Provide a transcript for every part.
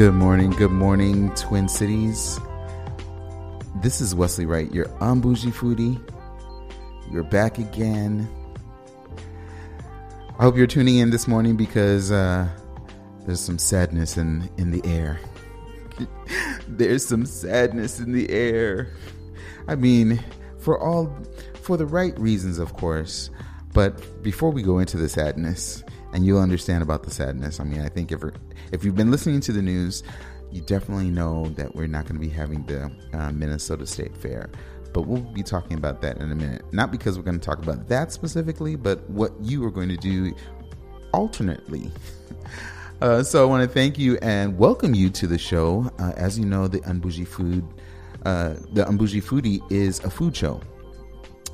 Good morning, good morning, Twin Cities. This is Wesley Wright, your Unbougie foodie. You're back again. I hope you're tuning in this morning because uh, there's some sadness in, in the air. there's some sadness in the air. I mean, for all, for the right reasons, of course. But before we go into the sadness, and you'll understand about the sadness. I mean, I think if if you've been listening to the news, you definitely know that we're not going to be having the uh, Minnesota State Fair. But we'll be talking about that in a minute. Not because we're going to talk about that specifically, but what you are going to do alternately. Uh, so I want to thank you and welcome you to the show. Uh, as you know, the Unbougie Food, uh, the Unbougie Foodie is a food show,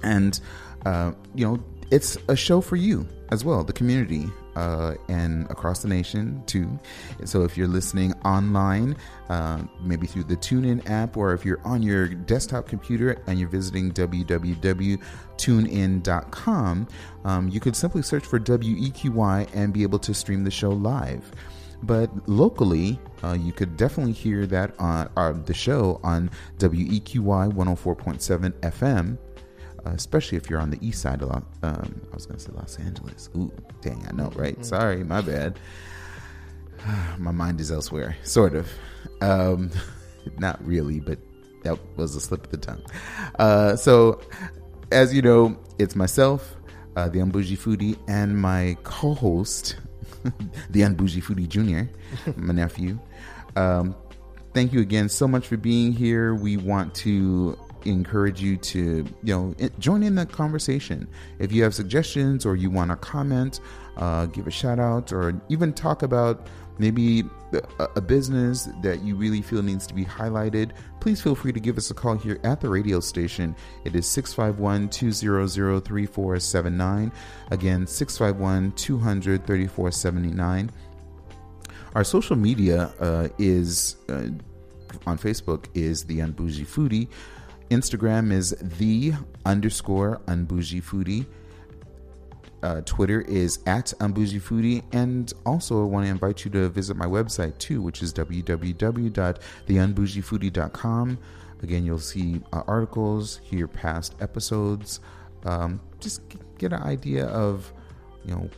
and uh, you know it's a show for you as well, the community uh, and across the nation too. So if you're listening online, uh, maybe through the TuneIn app, or if you're on your desktop computer and you're visiting www.tunein.com, um, you could simply search for WEQY and be able to stream the show live. But locally, uh, you could definitely hear that on uh, the show on WEQY 104.7 FM uh, especially if you're on the east side of, um, I was going to say Los Angeles. Ooh, dang, I know, right? Mm. Sorry, my bad. my mind is elsewhere, sort of. Um, not really, but that was a slip of the tongue. Uh, so, as you know, it's myself, uh, the Unbougie Foodie, and my co-host, the Unbougie Foodie Junior, my nephew. Um, thank you again so much for being here. We want to encourage you to you know join in the conversation. If you have suggestions or you want to comment uh, give a shout out or even talk about maybe a, a, business that you really feel needs to be highlighted please feel free to give us a call here at the radio station. It is 651-200-3479 again 651-200-3479 our social media uh, is uh, on Facebook is the Unbougie Foodie. Instagram is the underscore unbougie foodie. Uh, Twitter is at unbougie foodie. And also, I want to invite you to visit my website too, which is www.theunbougiefoodie.com. Again, you'll see uh, articles, hear past episodes, um, just get an idea of, you know,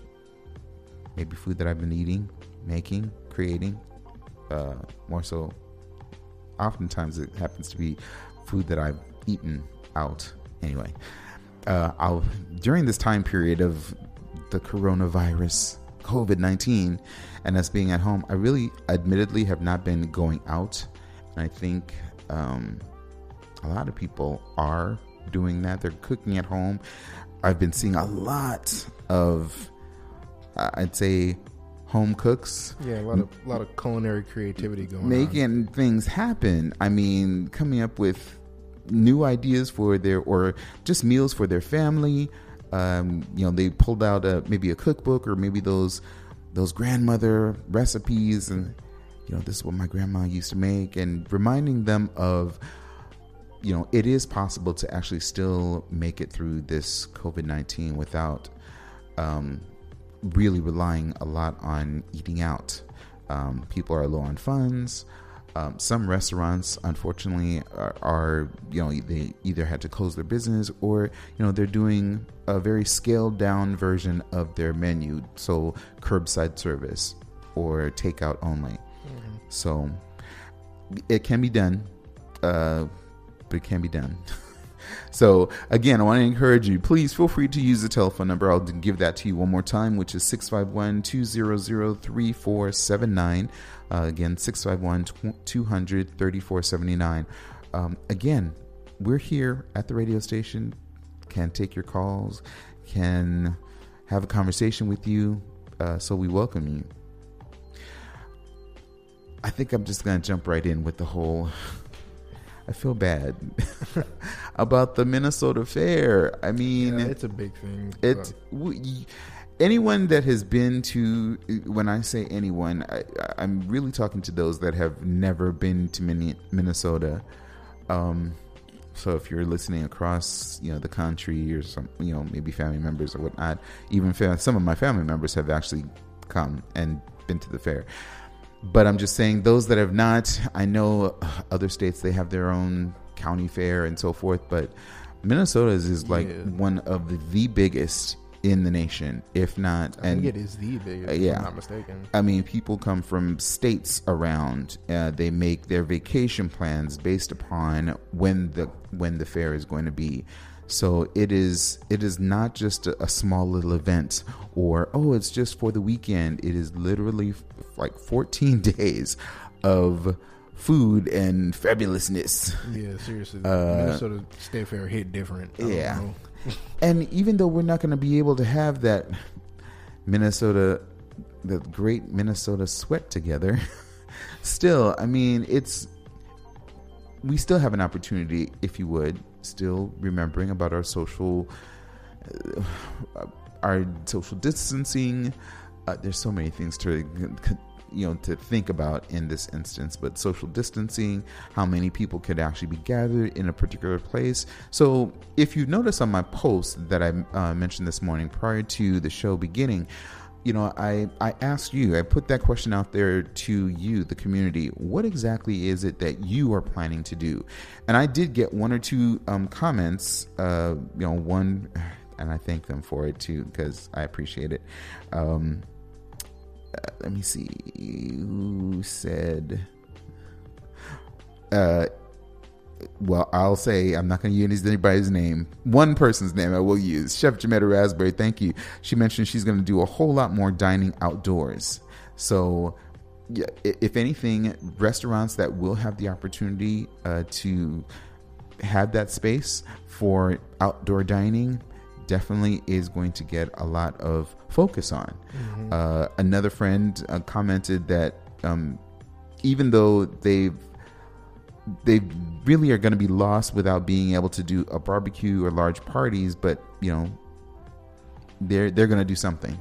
maybe food that I've been eating, making, creating. Uh, more so, oftentimes it happens to be food that I've eaten out. Anyway, uh, I'll during this time period of the coronavirus, COVID nineteen, and us being at home, I really, admittedly, have not been going out. And I think um, a lot of people are doing that. They're cooking at home. I've been seeing a lot of, I'd say, home cooks. Yeah, a lot of a lot of culinary creativity going on. making on. things happen. I mean, coming up with new ideas for their or just meals for their family. Um, you know, they pulled out a, maybe a cookbook or maybe those those grandmother recipes. And you know this is what my grandma used to make and reminding them of you know it is possible to actually still make it through this covid-19 without um, really relying a lot on eating out. Um, people are low on funds um, some restaurants, unfortunately, are, are, you know they either had to close their business or you know they're doing a very scaled down version of their menu, so curbside service or takeout only. Mm-hmm. So it can be done, uh, but it can be done. so again, I want to encourage you. Please feel free to use the telephone number. I'll give that to you one more time, which is 651-200-3479. Uh, again, 651-200-3479. Um, again, we're here at the radio station. Can take your calls. Can have a conversation with you. Uh, so we welcome you. I think I'm just going to jump right in with the whole. I feel bad about the Minnesota Fair. I mean, Yeah, it's a big thing. it. we- Anyone that has been to, when I say anyone, I, I'm really talking to those that have never been to Minnesota. Um, so if you're listening across, you know, the country or some, you know, maybe family members or whatnot, even fa- some of my family members have actually come and been to the fair. But I'm just saying, those that have not, I know other states they have their own county fair and so forth, but Minnesota's is like Yeah. one of the, the biggest in the nation, if not. I and think it is the biggest. uh, if yeah. I'm not mistaken. I mean, people come from states around. Uh, they make their vacation plans based upon when the when the fair is going to be. So it is it is not just a, a small little event or oh it's just for the weekend. It is literally f- like 14 days of food and fabulousness. Yeah, seriously. Uh, Minnesota State Fair hit different. I Yeah. and even though we're not going to be able to have that Minnesota, the great Minnesota sweat together, still, I mean, it's we still have an opportunity, if you would, still remembering about our social, uh, our social distancing. Uh, there's so many things to you know to think about in this instance but social distancing how many people could actually be gathered in a particular place so if you notice on my post that i uh, mentioned this morning prior to the show beginning you know i i asked you i put that question out there to you the community. What exactly is it that you are planning to do? And i did get one or two um, comments uh, you know one and i thank them for it too because i appreciate it. Um, uh, let me see who said uh well i'll say i'm not going to use anybody's name. One person's name i will use. Chef jametta raspberry thank you. She mentioned she's going to do a whole lot more dining outdoors. So yeah, if anything restaurants that will have the opportunity uh, to have that space for outdoor dining definitely is going to get a lot of focus on. Uh, another friend uh, commented that um, even though they've they really are going to be lost without being able to do a barbecue or large parties, but you know they're they're going to do something.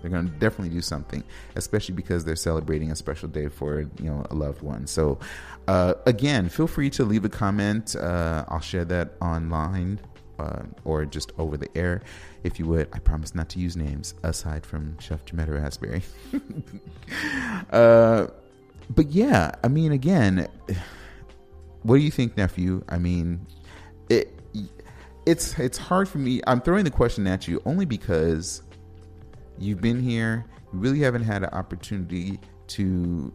They're going to definitely do something, especially because they're celebrating a special day for you know a loved one. So, uh, again, feel free to leave a comment. Uh, I'll share that online uh, or just over the air, if you would. I promise not to use names aside from Chef Jametta Raspberry. uh, but yeah, I mean, again, what do you think, nephew? I mean, it it's it's hard for me. I'm throwing the question at you only because you've been here. You really haven't had an opportunity to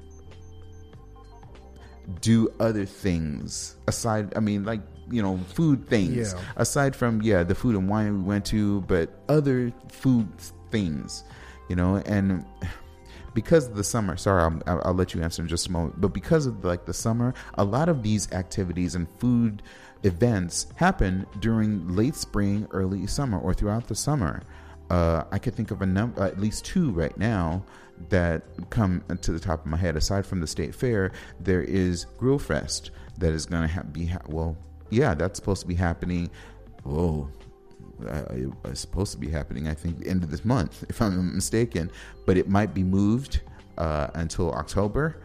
do other things aside. I mean, like you know, food things Yeah. aside from yeah the food and wine we went to, but other food things, you know, and because of the summer sorry I'll, I'll let you answer in just a moment but because of like the summer a lot of these activities and food events happen during late spring early summer or throughout the summer. Uh, i could think of a number at least two right now that come to the top of my head. Aside from the state fair there is grill fest that is going to ha- be ha- well yeah that's supposed to be happening whoa uh, was supposed to be happening, I think, the end of this month, if I'm mistaken, but it might be moved uh, until October.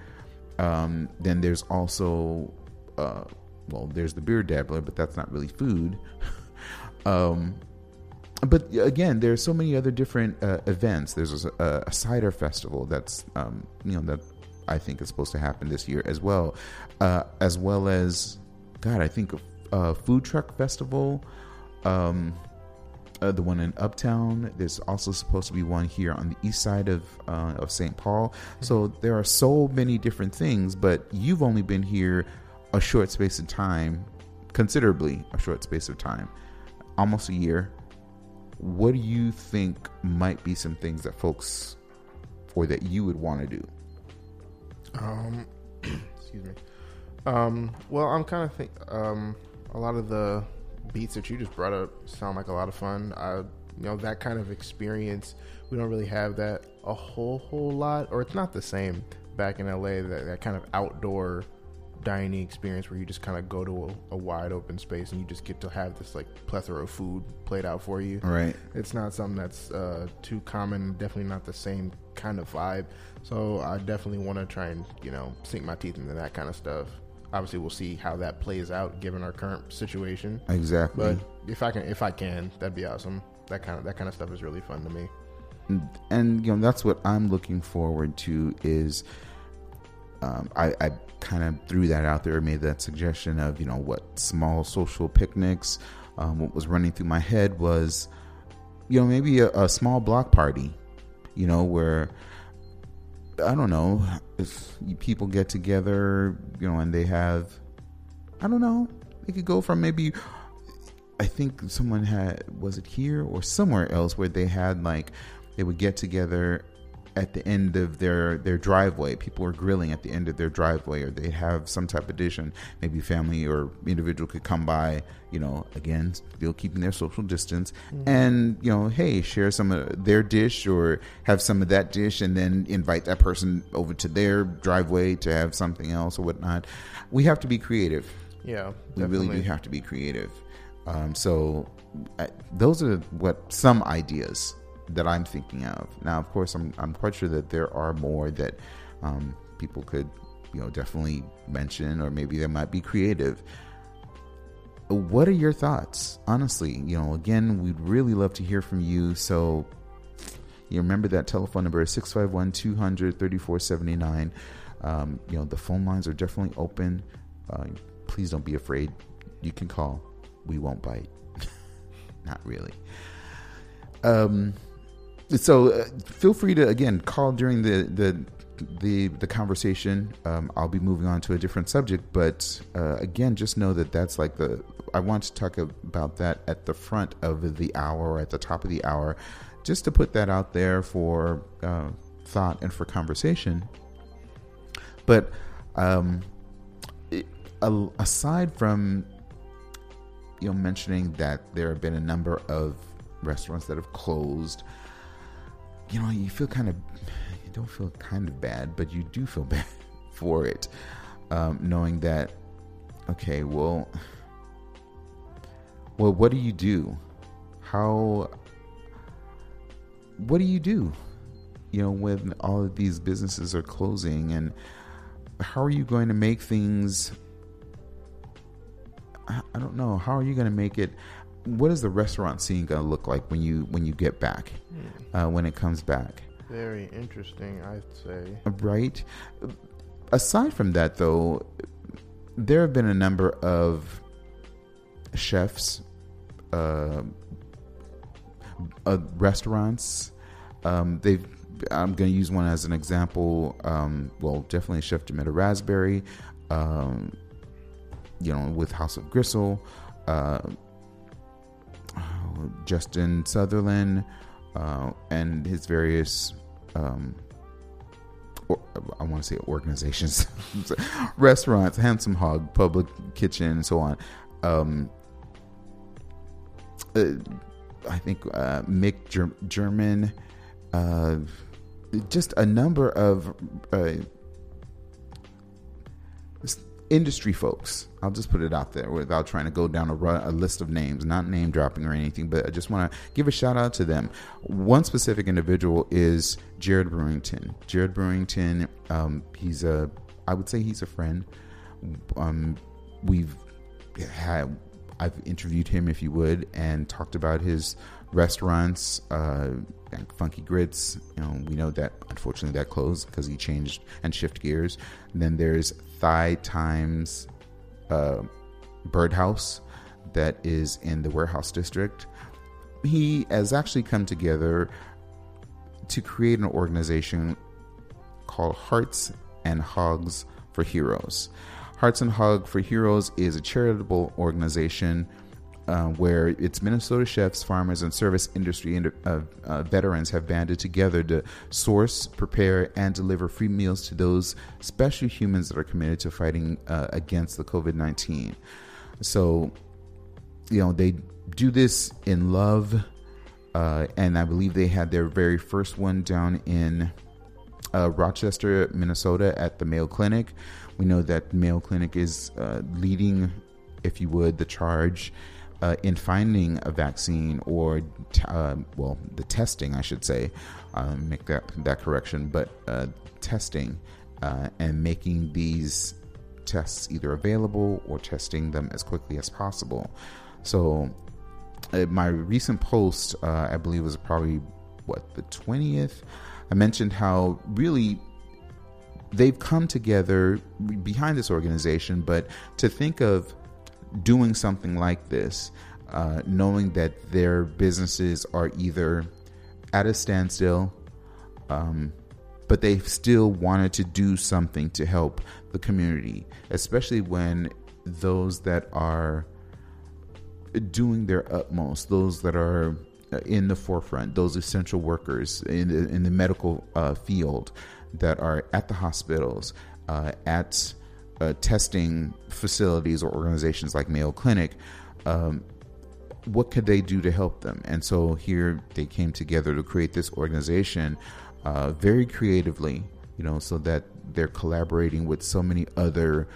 Um, then there's also, uh, well, there's the beer dabbler, but that's not really food. um, but again, there's so many other different uh, events. There's a, a cider festival that's, um, you know, that I think is supposed to happen this year as well, uh, as well as, God, I think a food truck festival. Um, uh, the one in Uptown. There's also supposed to be one here on the east side of uh, of St. Paul. So there are so many different things, but you've only been here a short space of time, considerably a short space of time, almost a year. What do you think might be some things that folks or that you would want to do? Um, excuse me. Um, well, I'm kind of think um, a lot of the beats that you just brought up sound like a lot of fun. I, you know, that kind of experience we don't really have that a whole whole lot, or it's not the same back in LA. That that kind of outdoor dining experience where you just kind of go to a, a wide open space and you just get to have this like plethora of food played out for you. Right. It's not something that's uh, too common. Definitely not the same kind of vibe. So I definitely want to try and you know sink my teeth into that kind of stuff. Obviously, we'll see how that plays out given our current situation. Exactly. But if I can, if I can, that'd be awesome. That kind of that kind of stuff is really fun to me. and, and you know that's what I'm looking forward to is um, I, I kind of threw that out there, made that suggestion of you know what small social picnics. Um, what was running through my head was, you know, maybe a, a small block party, you know, where I don't know if people get together, you know, and they have, I don't know, it could go from maybe I think someone had was it here or somewhere else where they had like they would get together at the end of their their driveway. People were grilling at the end of their driveway, or they have some type of dish, and maybe family or individual could come by. You know, again, still keeping their social distance, and you know, hey, share some of their dish or have some of that dish, and then invite that person over to their driveway to have something else or whatnot. We have to be creative Yeah, we really do have to be creative. Um, so uh, those are what some ideas that I'm thinking of. Now, of course, I'm I'm quite sure that there are more that um, people could, you know, definitely mention, or maybe they might be creative. What are your thoughts? Honestly, you know, again, we'd really love to hear from you. So you remember that telephone number is 651 200 3479. Um, you know, the phone lines are definitely open. Uh, please don't be afraid. You can call. We won't bite. Not really. Um, so uh, feel free to again call during the the the, the conversation. Um, I'll be moving on to a different subject, but uh, again, just know that that's like the I want to talk about that at the front of the hour or at the top of the hour, just to put that out there for uh, thought and for conversation. But um, it, aside from you know mentioning that there have been a number of restaurants that have closed you know you feel kind of you don't feel kind of bad but you do feel bad for it um, knowing that okay well well what do you do? How what do you do you know when all of these businesses are closing? And how are you going to make things I, I don't know how are you going to make it what is the restaurant scene going to look like when you when you get back uh, when it comes back? Very interesting, I'd say. right. Aside from that though there have been a number of chefs uh, uh, restaurants. Um, they've i'm going to use one as an example um, well definitely chef Jametta raspberry um, you know with house of gristle uh, justin sutherland uh, and his various um, or, I want to say organizations, restaurants, Handsome Hog, Public Kitchen, and so on. Um, uh, I think uh, Mick Ger- German, uh, just a number of uh, industry folks. I'll just put it out there without trying to go down a, ru- a list of names, not name dropping or anything, but I just want to give a shout out to them. One specific individual is Jared Brewington. Jared Brewington, um, he's a, I would say he's a friend. Um, we've had, I've interviewed him, if you would, and talked about his restaurants, uh, like Funky Grits. You know, we know that unfortunately that closed because he changed and shift gears. And then there's Thigh Times uh, Birdhouse that is in the warehouse district. he has actually come together to create an organization called Hearts and Hogs for Heroes. Hearts and Hog for Heroes is a charitable organization uh, where its Minnesota chefs, farmers, and service industry uh, uh, veterans have banded together to source, prepare, and deliver free meals to those special humans that are committed to fighting uh, against the COVID 19. So, you know, they do this in love. Uh, and I believe they had their very first one down in uh, Rochester, Minnesota, at the Mayo Clinic. We know that Mayo Clinic is leading, if you would, the charge uh, in finding a vaccine or, t- uh, well, the testing, I should say, um, make that that correction, but uh, testing and making these tests either available or testing them as quickly as possible. So, uh, my recent post, uh, I believe, was probably what the twentieth. I mentioned how really they've come together behind this organization, but to think of doing something like this, uh, knowing that their businesses are either at a standstill, um, but they still wanted to do something to help the community, especially when those that are doing their utmost, those that are in the forefront, those essential workers in the, in the medical uh, field that are at the hospitals, uh, at uh, testing facilities or organizations like Mayo Clinic, um, what could they do to help them? And so here they came together to create this organization uh, very creatively, you know, so that they're collaborating with so many other,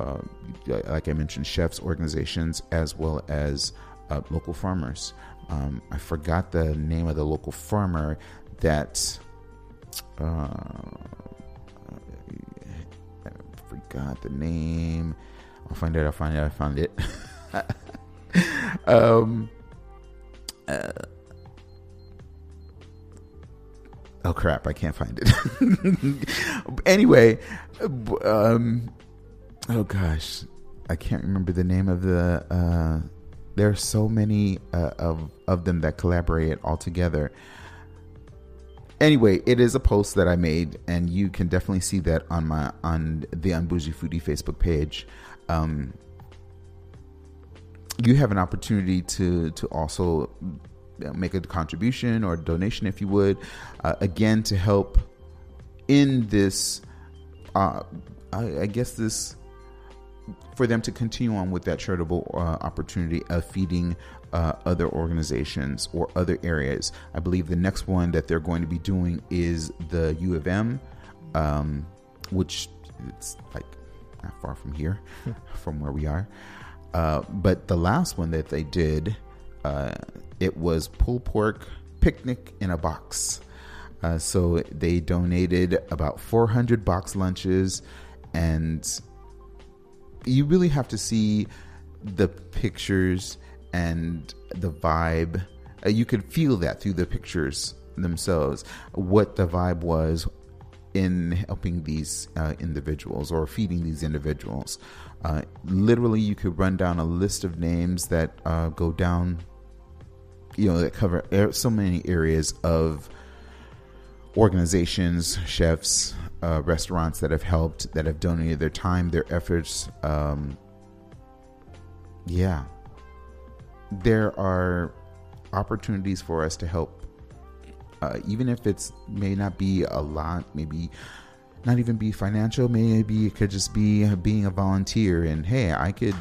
uh, like I mentioned, chefs organizations as well as uh, local farmers. Um, I forgot the name of the local farmer that. Forgot the name. I'll find it. I'll find it. I found it. um. Uh, oh crap! I can't find it. anyway, um, oh gosh, I can't remember the name of the. Uh, there are so many uh, of of them that collaborate all together. Anyway, it is a post that I made, and you can definitely see that on my on the Unbougie Foodie Facebook page. Um, you have an opportunity to to also make a contribution or donation, if you would, uh, again to help in this. Uh, I, I guess this for them to continue on with that charitable uh, opportunity of feeding uh, other organizations or other areas. I believe the next one that they're going to be doing is the U of M, um, which it's like not far from here, from where we are. Uh, but the last one that they did, uh, it was pulled pork picnic in a box. Uh, so they donated about 400 box lunches and you really have to see the pictures and the vibe. Uh, you could feel that through the pictures themselves, what the vibe was in helping these uh, individuals or feeding these individuals. Uh, literally, you could run down a list of names that uh, go down, you know, that cover so many areas of organizations, chefs, uh, restaurants that have helped, that have donated their time, their efforts. Um, yeah, there are opportunities for us to help, uh, even if it's may not be a lot, maybe not even be financial. Maybe it could just be being a volunteer, and hey, I could,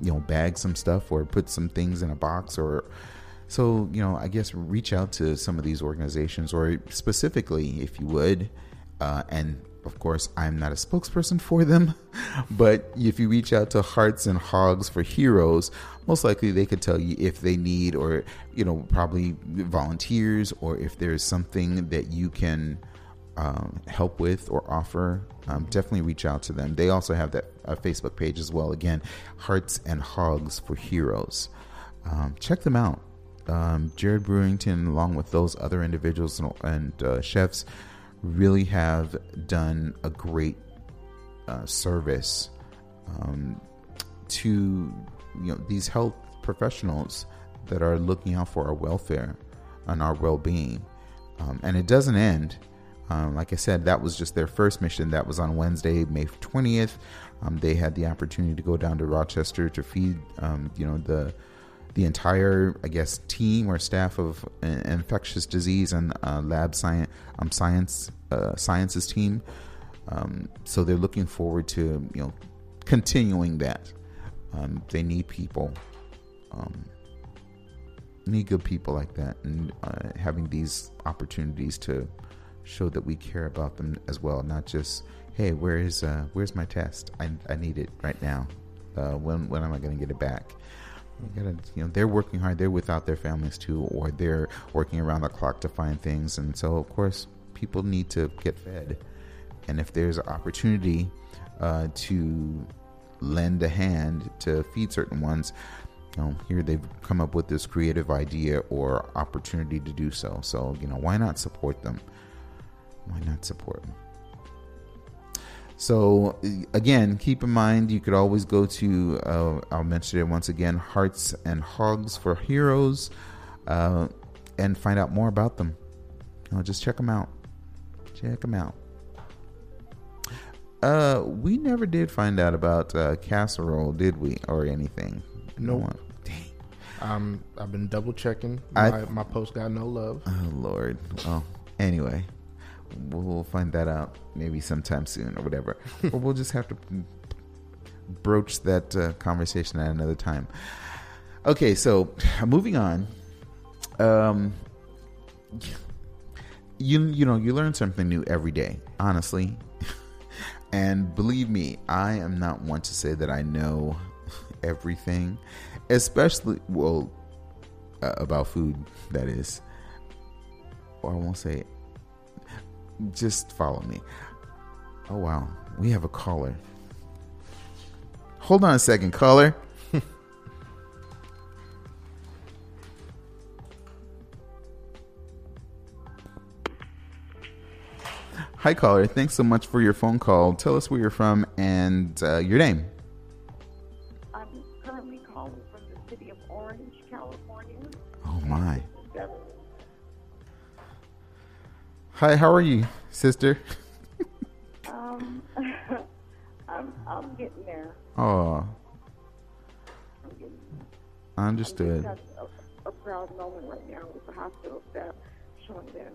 you know, bag some stuff or put some things in a box or so, you know, I guess reach out to some of these organizations or specifically, if you would, uh, and of course, I'm not a spokesperson for them, but if you reach out to Hearts and Hogs for Heroes, most likely they could tell you if they need or, you know, probably volunteers or if there's something that you can um, help with or offer. Um, definitely reach out to them. They also have that uh, Facebook page as well. Again, Hearts and Hogs for Heroes. Um, check them out. Um, Jared Brewington, along with those other individuals and, and uh, chefs, really have done a great uh, service um, to you know these health professionals that are looking out for our welfare and our well-being. Um, and it doesn't end. Um, like I said, that was just their first mission. That was on Wednesday, May 20th. Um, they had the opportunity to go down to Rochester to feed, um, you know, the the entire, I guess, team or staff of infectious disease and uh, lab science, um, science uh, sciences team. Um, so they're looking forward to, you know, continuing that. Um, they need people, um, need good people like that, and uh, having these opportunities to show that we care about them as well, not just hey, where is uh, where's my test? I, I need it right now. Uh, when when am I going to get it back? You gotta, you know, they're working hard. They're without their families too, or they're working around the clock to find things. And so, of course, people need to get fed. And if there's an opportunity uh, to lend a hand to feed certain ones, you know, here they've come up with this creative idea or opportunity to do so. So, you know, why not support them? Why not support them? So again, keep in mind you could always go to uh, I'll mention it once again, Hearts and Hogs for Heroes, uh, and find out more about them. You know, just check them out. Check them out. Uh, we never did find out about uh, casserole, did we, or anything? No one. Dang. Um, I've been double checking. My, I, my post got no love. Oh Lord. Well, anyway, we'll find that out maybe sometime soon or whatever. or we'll just have to broach that uh, conversation at another time. Okay, so moving on. Um, you you know you learn something new every day, honestly. and believe me, I am not one to say that I know everything, especially well uh, about food. That is, or I won't say just follow me. Oh wow, we have a caller. Hold on a second, caller. Hi, caller. Thanks so much for your phone call. Tell us where you're from and uh, your name. Hi, how are you, sister? um, I'm I'm getting there. Oh. I'm getting I understood. A, a, proud moment right now with the hospital staff showing them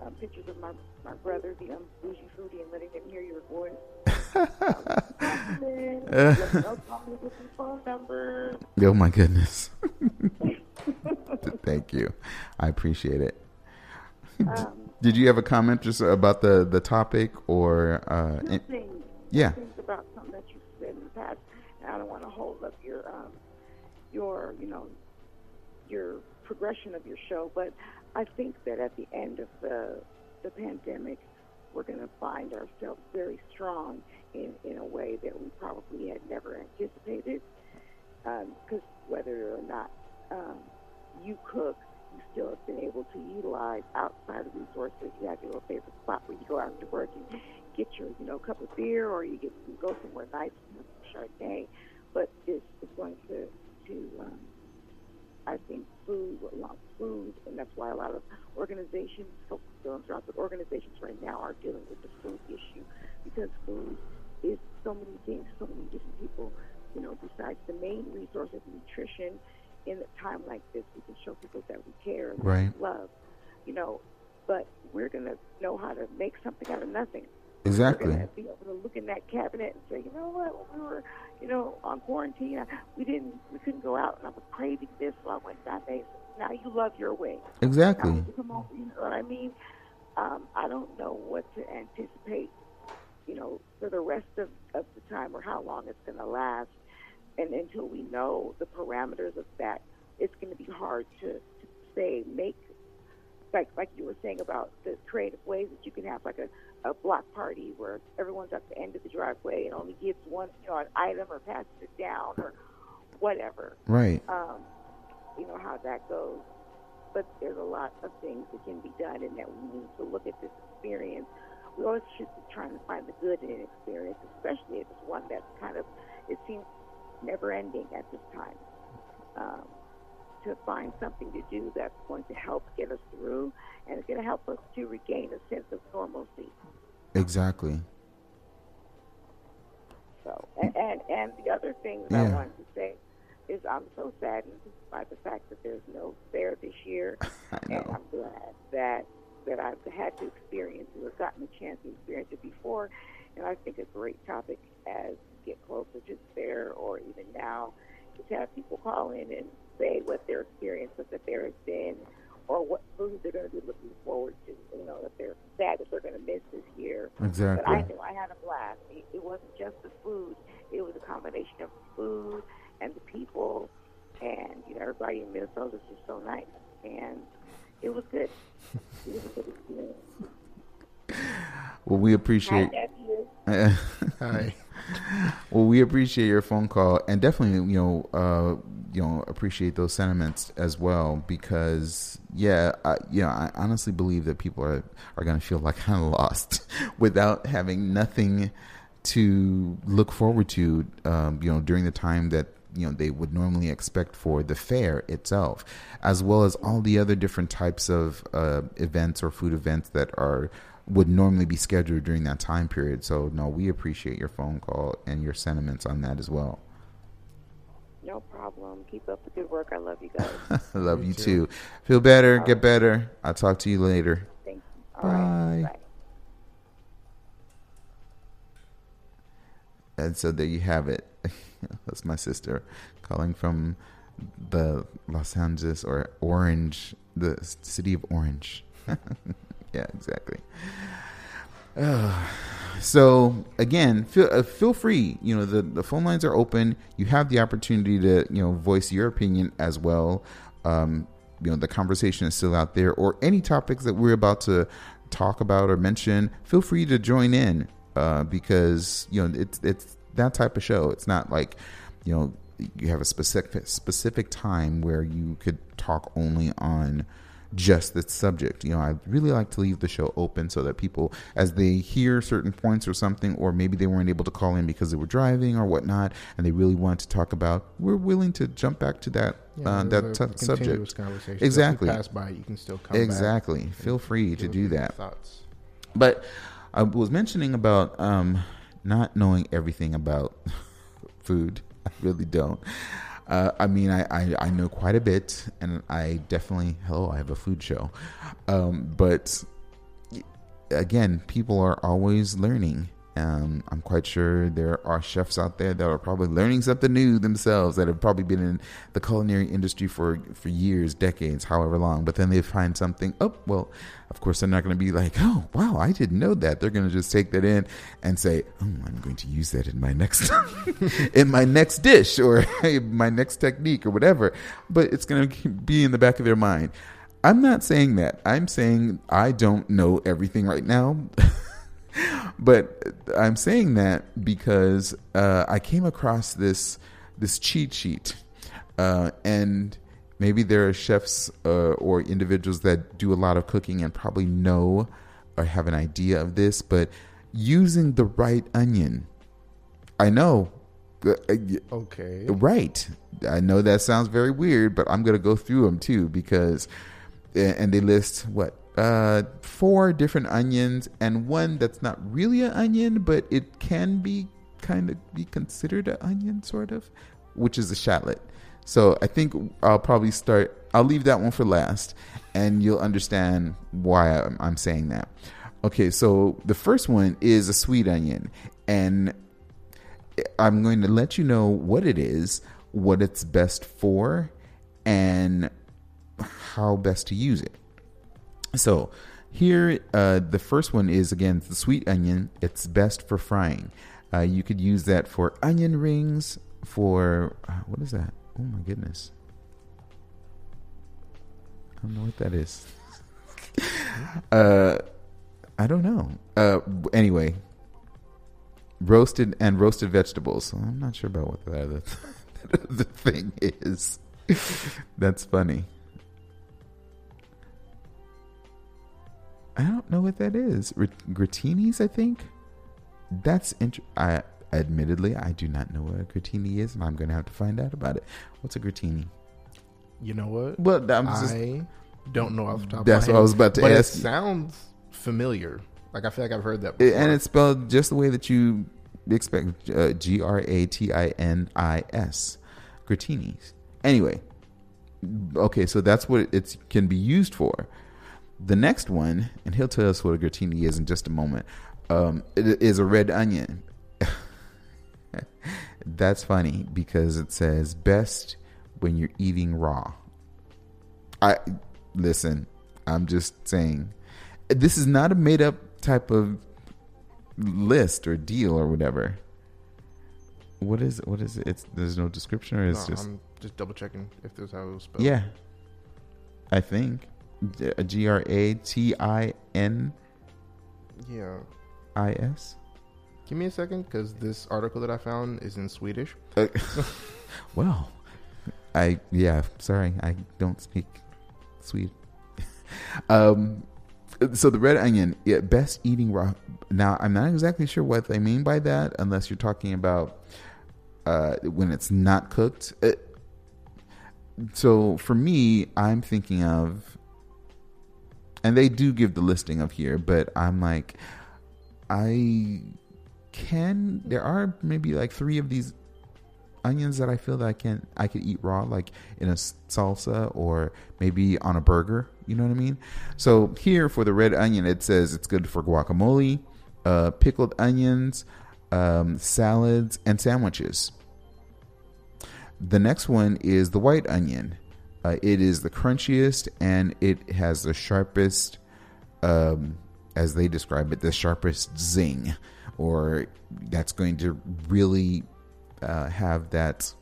uh, pictures of my my brother, the um, bougie foodie, and letting them hear your voice. Oh my goodness! Thank you, I appreciate it. Um, did you have a comment just about the the topic or uh, in, things, yeah. things about something that you said in the past and i don't want to hold up your um, your you know your progression of your show but i think that at the end of the the pandemic we're going to find ourselves very strong in in a way that we probably had never anticipated. Because um, whether or not um, you cook still have been able to utilize outside of resources. You have your favorite spot where you go after work and get your, you know, cup of beer, or you get you go somewhere nice and have some Chardonnay. But it's, it's going to to um, I think food, a lot of food, and that's why a lot of organizations, philanthropic organizations right now are dealing with the food issue because food is so many things, so many different people. You know, besides the main resource of nutrition in a time like this, we can show people that we care and right. love, you know. But we're gonna know how to make something out of nothing. Exactly. We're gonna be able to look in that cabinet and say, you know what, when we were, you know, on quarantine, we didn't, we couldn't go out, and I was craving this, so I went that day. Now you love your way. Exactly. Now come on, you know what I mean? Um, I don't know what to anticipate, you know, for the rest of, of the time or how long it's going to last and until we know the parameters of that, it's going to be hard to, to say make like like you were saying about the creative ways that you can have like a, a block party where everyone's at the end of the driveway and only gives one you know an item or passes it down or whatever. Right. Um, you know how that goes. But there's a lot of things that can be done, and that we need to look at this experience. We always should be trying to find the good in an experience, especially if it's one that's kind of it seems never ending at this time. Um, to find something to do that's going to help get us through and it's going to help us to regain a sense of normalcy. Exactly. So, and, and, and the other thing that Yeah. I wanted to say is I'm so saddened by the fact that there's no fair this year. And. I'm glad that that I've had to experience it or gotten a chance to experience it before. And I think a great topic as get closer to fair or even now is to have people call in and say what their experience of the fair has been or what foods they're going to be looking forward to. You know, that they're sad that they're going to miss this year. But I knew I had a blast. It, it wasn't just the food; it was a combination of the food and the people, and you know, everybody in Minnesota is just so nice, and it was good. It was a good experience. Well, we appreciate. nephew. Hi. well, we appreciate your phone call, and definitely, you know, uh, you know, appreciate those sentiments as well. Because, yeah, I, you know, I honestly believe that people are are going to feel like kind of lost without having nothing to look forward to. Um, you know, during the time that you know they would normally expect for the fair itself, as well as all the other different types of uh, events or food events that are would normally be scheduled during that time period. So no, we appreciate your phone call and your sentiments on that as well. No problem. Keep up the good work. I love you guys. I love Me you too. too. Feel better, get better. I'll talk to you later. Thank you. All right. Bye. Bye. And so there you have it. That's my sister calling from the Los Angeles or Orange, the city of Orange. yeah, exactly. Uh, so again, feel uh, feel free. You know the the phone lines are open. You have the opportunity to you know voice your opinion as well. Um, you know the conversation is still out there, or any topics that we're about to talk about or mention. Feel free to join in uh, because you know it's it's that type of show. It's not like you know you have a specific specific time where you could talk only on just this subject. You know, I really like to leave the show open so that people, as they hear certain points or something, or maybe they weren't able to call in because they were driving or whatnot, and they really want to talk about, we're willing to jump back to that uh, that there's t- a continuous subject. conversation. Exactly. Pass by, you can still come Exactly. Feel free to do that. Thoughts. But I was mentioning about um, not knowing everything about food. I really don't. Uh, I mean, I, I, I know quite a bit, and I definitely, hello, I have a food show. Um, but again, people are always learning. Um, I'm quite sure there are chefs out there that are probably learning something new themselves that have probably been in the culinary industry for, for years, decades, however long. But then they find something. Oh, well, of course, they're not going to be like, oh, wow, I didn't know that. They're going to just take that in and say, oh, I'm going to use that in my next in my next dish or my next technique or whatever. But it's going to be in the back of their mind. I'm not saying that. I'm saying I don't know everything right now. But I'm saying that because uh, I came across this this cheat sheet, uh, and maybe there are chefs uh, or individuals that do a lot of cooking and probably know or have an idea of this. But using the right onion, I know. uh, uh, Okay. Right. I know that sounds very weird, but I'm going to go through them too because, and they list what, uh, four different onions and one that's not really an onion, but it can be kind of be considered an onion, sort of, which is a shallot. So I think I'll probably start, I'll leave that one for last and you'll understand why I'm, I'm saying that. Okay, so the first one is a sweet onion. And I'm going to let you know what it is, what it's best for, and how best to use it. So, here, uh, the first one is again the sweet onion. It's best for frying. Uh, you could use that for onion rings. For uh, what is that? Oh my goodness! I don't know what that is. uh, I don't know. Uh, anyway, roasted and roasted vegetables. I'm not sure about what the other the thing is. That's funny. I don't know what that is. Grat- Gratinis, I think. That's int- I admittedly I do not know what a gratini is, and I'm going to have to find out about it. What's a gratini? You know what? Well, I'm just, I don't know off the top. That's of my what I was about to but ask It you. sounds familiar. Like I feel like I've heard that. Before. and it's spelled just the way that you expect uh, G R A T I N I S. Gratinis. Anyway, okay, so that's what it can be used for. The next one, and he'll tell us what a gratini is in just a moment, um, it is a red onion. That's funny because it says best when you're eating raw. I listen, I'm just saying this is not a made up type of list or deal or whatever. What is what is it? It's there's no description or it's No, just I'm just double checking if there's how it was spelled. yeah. I think G R A T I N Yeah. I S. Give me a second because this article that I found is in Swedish. Uh, well, I yeah, sorry, I don't speak Swede. um, so the red onion, yeah, best eating raw. Now I'm not exactly sure what they mean by that, unless you're talking about uh, when it's not cooked. Uh, so for me, I'm thinking of, and they do give the listing of here, but I'm like, I can. There are maybe like three of these onions that I feel that I can I could eat raw, like in a salsa or maybe on a burger. You know what I mean? So here for the red onion, it says it's good for guacamole, uh, pickled onions, um, salads, and sandwiches. The next one is the white onion. Uh, it is the crunchiest and it has the sharpest, um, as they describe it, the sharpest zing, or that's going to really uh, have that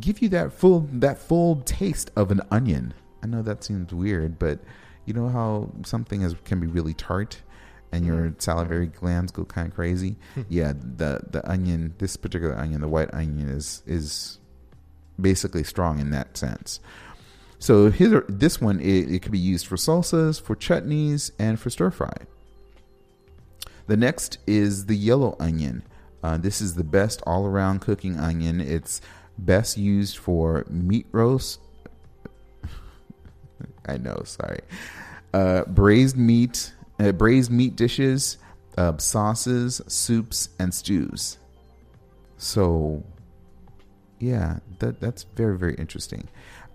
give you that full that full taste of an onion. I know that seems weird, but you know how something is can be really tart and your salivary glands go kind of crazy. yeah, the the onion, this particular onion, the white onion is is basically strong in that sense. So this one it, it could be used for salsas, for chutneys, and for stir fry. The next is the yellow onion. Uh, this is the best all around cooking onion. It's best used for meat roast. I know, sorry. Uh, braised meat, uh, braised meat dishes, uh, sauces, soups, and stews. So, yeah, that that's very very interesting.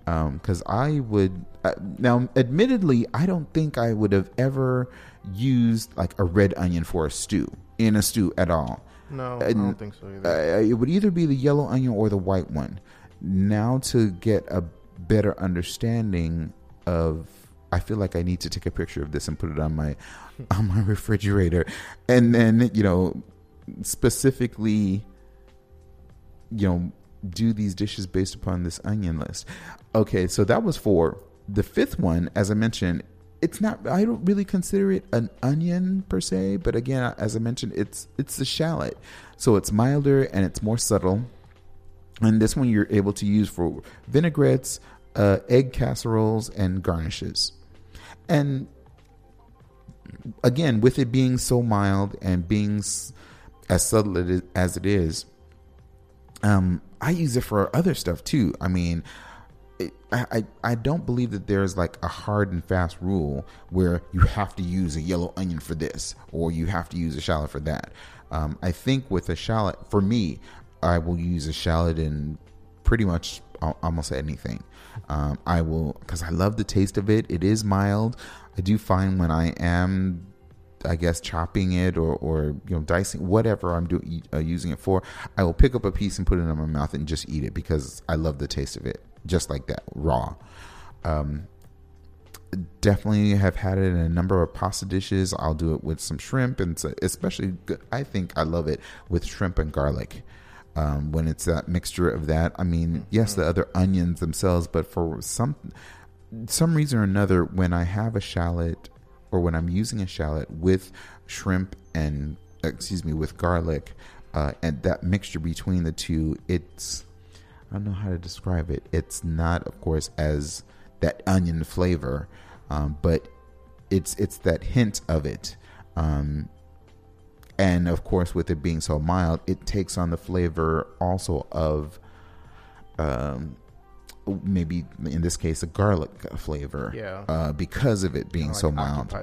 Because I would uh, now, admittedly, I don't think I would have ever used like a red onion for a stew in a stew at all. No, I And, don't think so either. Uh, it would either be the yellow onion or the white one. Now to get a better understanding of I feel like I need to take a picture of this and put it on my on my refrigerator and then, you know, specifically you know, do these dishes based upon this onion list. Okay, so that was four. The fifth one, as I mentioned, it's not I don't really consider it an onion per se, but again, as I mentioned, it's it's the shallot. So it's milder and it's more subtle. And this one you're able to use for vinaigrettes, uh, egg casseroles, and garnishes. And again, with it being so mild and being as subtle as it is, um, I use it for other stuff too. I mean, it, I, I I don't believe that there's like a hard and fast rule where you have to use a yellow onion for this or you have to use a shallot for that. Um, I think with a shallot, for me, I will use a shallot in pretty much almost anything. Um, I will because I love the taste of it. It is mild. I do find when I am I guess chopping it or, or you know dicing whatever I'm doing uh, using it for, I will pick up a piece and put it in my mouth and just eat it because I love the taste of it, just like that raw. Um, definitely have had it in a number of pasta dishes. I'll do it with some shrimp and especially I think I love it with shrimp and garlic. Um, when it's that mixture of that, I mean, yes, the other onions themselves, but for some some reason or another, when I have a shallot or when I'm using a shallot with shrimp and excuse me with garlic, uh, and that mixture between the two, it's I don't know how to describe it. It's not, of course, as that onion flavor, um, but it's it's that hint of it. Um, and of course, with it being so mild, it takes on the flavor also of um, maybe in this case a garlic flavor. Yeah. Uh, because of it being Kinda so mild.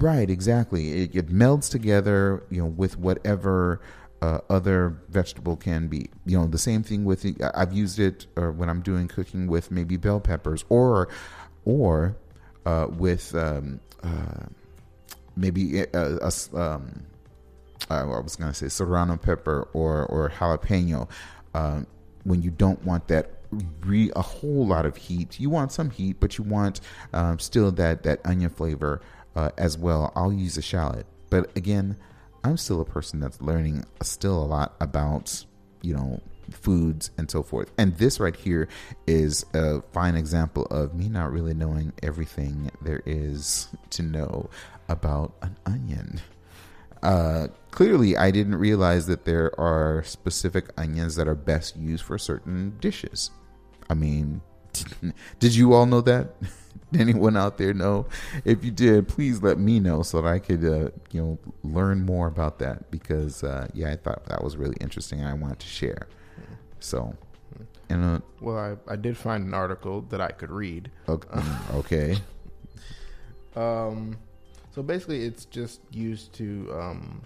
Right, exactly. It, it melds together, you know, with whatever uh, other vegetable can be. You know, the same thing with I've used it uh, when I'm doing cooking with maybe bell peppers or or uh, with um, uh, maybe a, a um, I was going to say serrano pepper or or jalapeno. Um, when you don't want that re a whole lot of heat, you want some heat, but you want um, still that that onion flavor uh, as well. I'll use a shallot, but again, I'm still a person that's learning still a lot about you know foods and so forth. And this right here is a fine example of me not really knowing everything there is to know about an onion. Uh, clearly, I didn't realize that there are specific onions that are best used for certain dishes. I mean, did you all know that? Anyone out there know? If you did, please let me know so that I could, uh, you know, learn more about that. Because uh, yeah, I thought that was really interesting, and I wanted to share. So, and uh, Well, I, I did find an article that I could read. okay, mm, okay, Um, so basically, it's just used to um,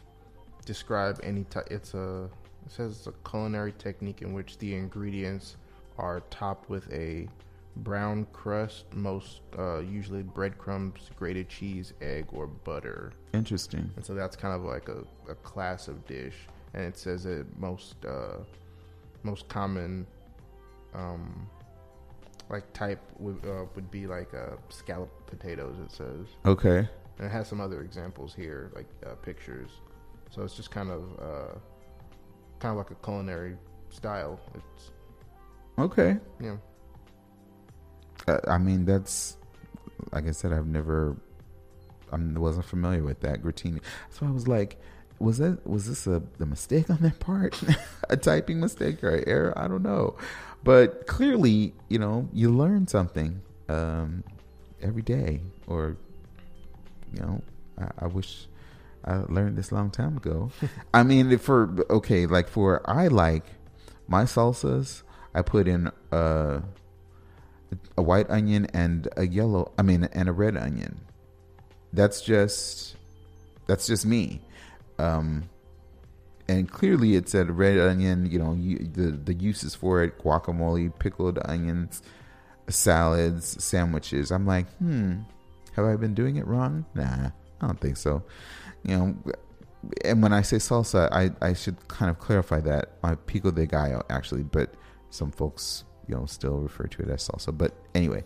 describe any type. It's a it says it's a culinary technique in which the ingredients are topped with a brown crust, most uh, usually breadcrumbs, grated cheese, egg, or butter. interesting. And so that's kind of like a, a class of dish. And it says that most uh, most common um, like type would uh, would be like uh, scalloped potatoes. It says. Okay, And it has some other examples here, like uh, pictures. So it's just kind of uh, kind of like a culinary style. It's okay. Yeah. Uh, I mean, that's like I said. I've never, I wasn't familiar with that gratini. So I was like, was that was this a the mistake on their part, a typing mistake or an error? I don't know, but clearly, you know, you learn something um, every day, or you know, I, I wish. I learned this long time ago. I mean, for okay, like for I like my salsas. I put in uh, a white onion and a yellow i mean and a red onion that's just that's just me um and clearly it said red onion you know you, the the uses for it guacamole pickled onions salads sandwiches i'm like hmm have i been doing it wrong? Nah i don't think so. You know and when i say salsa i i should kind of clarify that my pico de gallo actually but some folks you know still refer to it as salsa. But anyway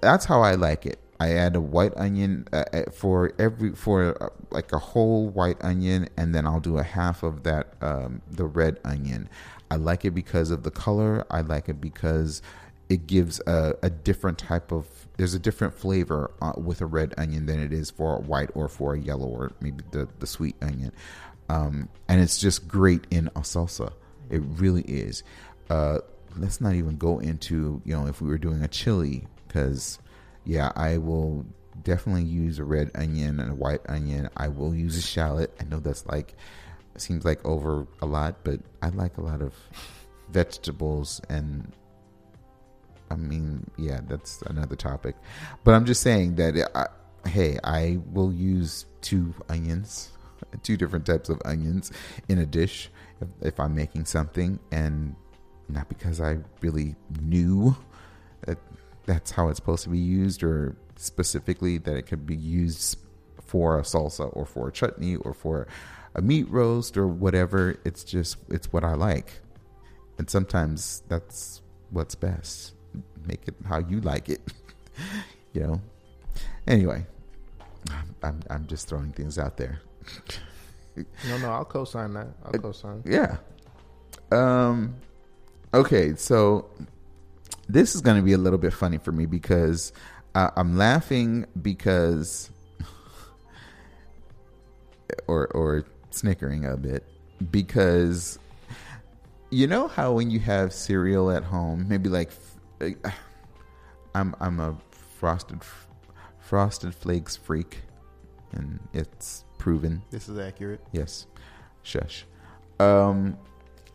that's how i like it. I add a white onion uh, uh, for every for uh, like a whole white onion and then i'll do a half of that um, the red onion. I like it because of the color. I like it because it gives a, a different type of there's a different flavor uh, with a red onion than it is for a white or for a yellow or maybe the, the sweet onion. Um, and it's just great in a salsa. It really is. Uh, let's not even go into you know if we were doing a chili because yeah i will definitely use a red onion and a white onion. I will use a shallot. I know that's like seems like over a lot but i like a lot of vegetables and i mean yeah that's another topic but i'm just saying that I, hey i will use two onions two different types of onions in a dish if, if i'm making something and not because I really knew that that's how it's supposed to be used, or specifically that it could be used for a salsa or for a chutney or for a meat roast or whatever. It's just it's what I like, and sometimes that's what's best. Make it how you like it, you know. Anyway, I'm I'm just throwing things out there. no no I'll co-sign that. I'll co-sign. Yeah. Um okay, so this is going to be a little bit funny for me because uh, I'm laughing because or or snickering a bit because you know how when you have cereal at home, maybe like uh, I'm I'm a frosted frosted flakes freak and it's proven This is accurate. Yes. Shush. Um,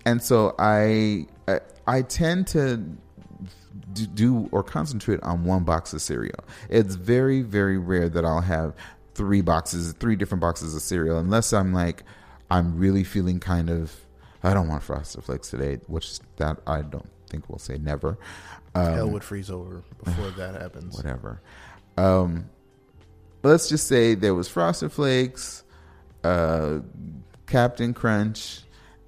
and so I, I I tend to do or concentrate on one box of cereal. It's very very rare that I'll have three boxes, three different boxes of cereal, unless I'm like I'm really feeling kind of I don't want Frosted Flakes today, which that I don't think we'll say never. Um, Hell would freeze over before that happens. whatever. Um, let's just say there was Frosted Flakes, uh, Captain Crunch,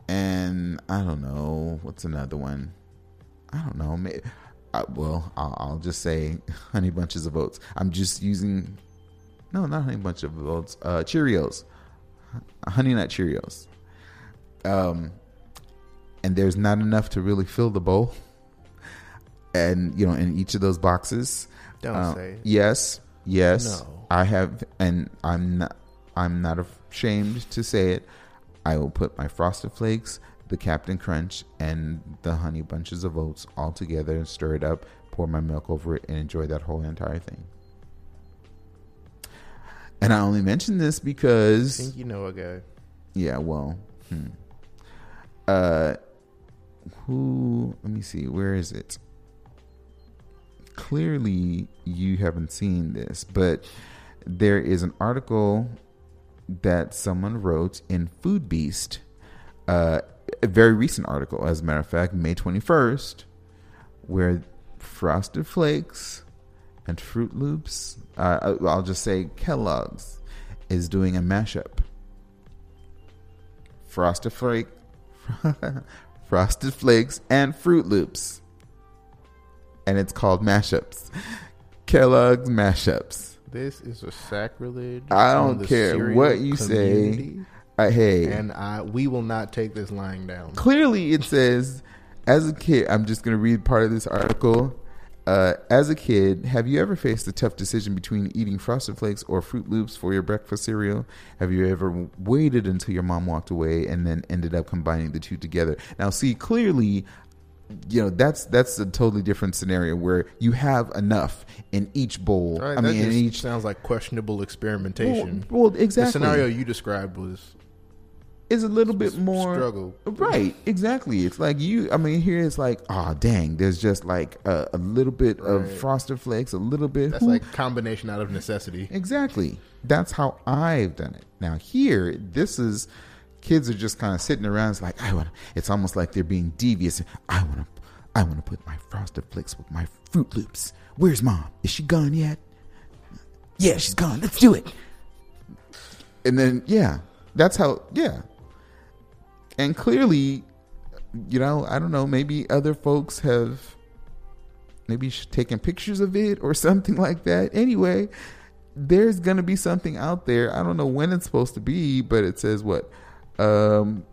and I don't know what's another one. I don't know. Maybe, uh, well, I'll, I'll just say Honey Bunches of Oats. I'm just using no, not Honey Bunch of Oats. Uh, Cheerios, Honey Nut Cheerios. Um, and there's not enough to really fill the bowl. And you know, in each of those boxes, Don't uh, say. Yes, yes. No. I have, and I'm not. I'm not ashamed to say it. I will put my Frosted Flakes, the Captain Crunch, and the Honey Bunches of Oats all together and stir it up. Pour my milk over it and enjoy that whole entire thing. And I only mention this I because think you know a guy. yeah, well, hmm. uh, who? Let me see. Where is it? Clearly, you haven't seen this, but there is an article that someone wrote in Foodbeast, uh, a very recent article, as a matter of fact, May twenty first, where Frosted Flakes and Froot Loops, uh, I'll just say Kellogg's, is doing a mashup. Frosted Flake, Frosted Flakes, and Froot Loops, and it's called mashups. Kellogg's mashups. This is a sacrilege. I don't care what you community, say. Uh, hey, and I we will not take this lying down. clearly it says, as a kid, I'm just going to read part of this article. Uh, as a kid, have you ever faced a tough decision between eating Frosted Flakes or Froot Loops for your breakfast cereal? Have you ever waited until your mom walked away and then ended up combining the two together? Now, see, clearly, you know that's that's a totally different scenario where you have enough in each bowl. Right, I mean, in each sounds like questionable experimentation. well, well, exactly. The scenario you described was is a little bit more struggle. Right, exactly. It's like you. I mean, here it's like, oh dang, there's just like a, a little bit of frosted flakes, a little bit. That's like combination out of necessity. exactly. That's how I've done it. Now here, this is kids are just kind of sitting around. It's like I want. It's almost like they're being devious. I want to. I want to put my frosted flakes with my Froot Loops. Where's mom? Is she gone yet? Yeah, she's gone. Let's do it. And then yeah, that's how yeah. And clearly, you know, I don't know, maybe other folks have maybe taken pictures of it or something like that. Anyway, there's going to be something out there. I don't know when it's supposed to be, but it says what? Um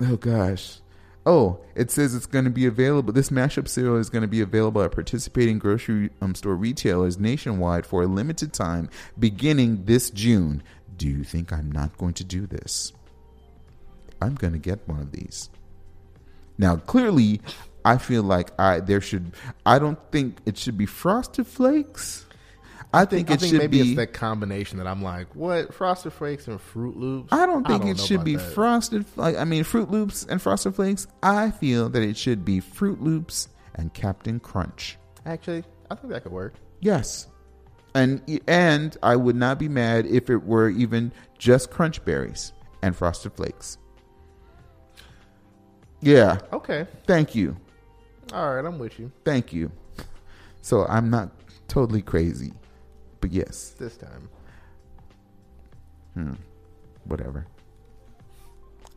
Oh gosh. Oh, it says it's going to be available. This mashup cereal is going to be available at participating grocery um, store retailers nationwide for a limited time beginning this June. Do you think I'm not going to do this? I'm going to get one of these. Now, clearly, I feel like I there should. I don't think it should be Frosted Flakes. I think I it think should maybe be. it's that combination that I'm like, what Frosted Flakes and Froot Loops? I don't think it should be that. Frosted. Like I mean, Froot Loops and Frosted Flakes. I feel that it should be Froot Loops and Captain Crunch. Actually, I think that could work. Yes, and and I would not be mad if it were even just Crunch Berries and Frosted Flakes. Yeah, Okay, thank you. all right, I'm with you Thank you. So I'm not totally crazy, but yes, this time. Hmm. Whatever.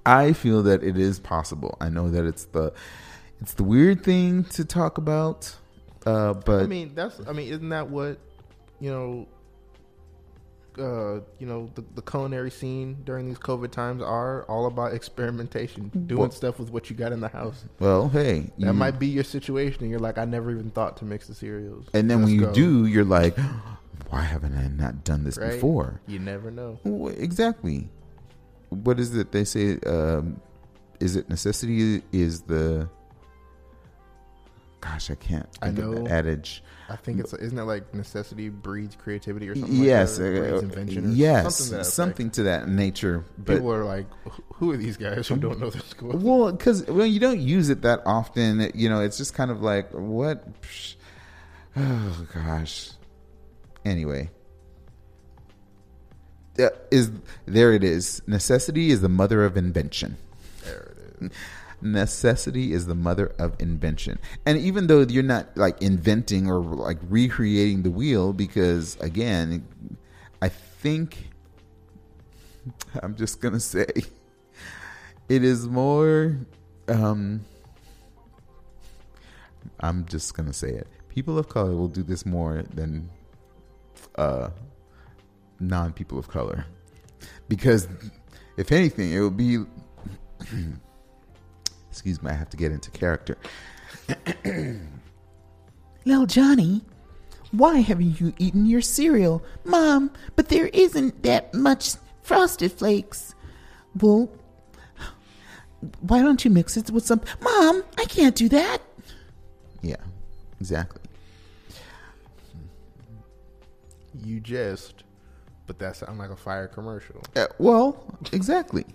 I feel that it is possible. I know that it's the it's the weird thing to talk about, uh, but I mean, that's. I mean, isn't that what you know? Uh, you know, the, the culinary scene during these COVID times are all about experimentation, doing Well- stuff with what you got in the house. well, hey, That you- might be your situation, and you're like, I never even thought to mix the cereals. and then when Let's you go. do, you're like, why haven't I not done this Right? before? you never know. Exactly. What is it they say? Um, is it necessity? Is the gosh, I can't. I know. adage. I think it's isn't it like necessity breeds creativity or something. Yes, like that, uh, invention or yes, something, something, to that to that nature. But People are like, who are these guys who don't know this school? well, because well, you don't use it that often. You know, it's just kind of like what. Oh gosh. Anyway, is there it is. Necessity is the mother of invention. There it is. necessity is the mother of invention and even though you're not like inventing or like recreating the wheel because again i think i'm just gonna say it is more um i'm just gonna say it people of color will do this more than uh non people of color because if anything it would be excuse me, I have to get into character. Little Johnny, why haven't you eaten your cereal? Mom, but there isn't that much frosted flakes. Well, why don't you mix it with some. Mom, I can't do that. Yeah, exactly. You just, but that sounds like a fire commercial. Uh, well, exactly.